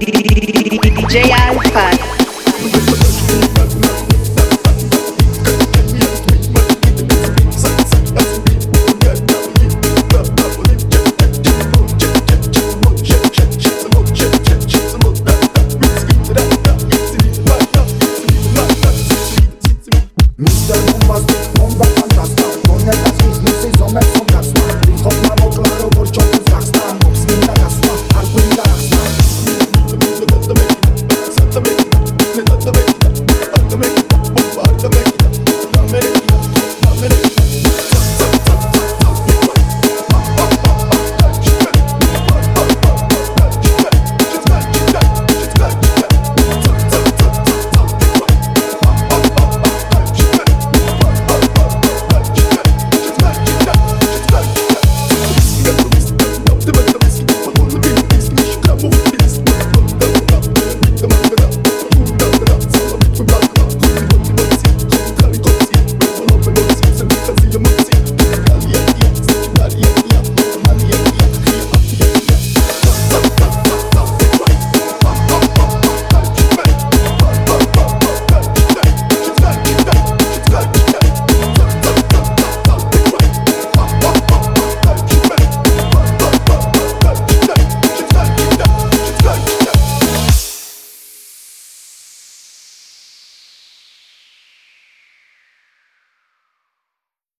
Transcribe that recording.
DJ Alfa saber.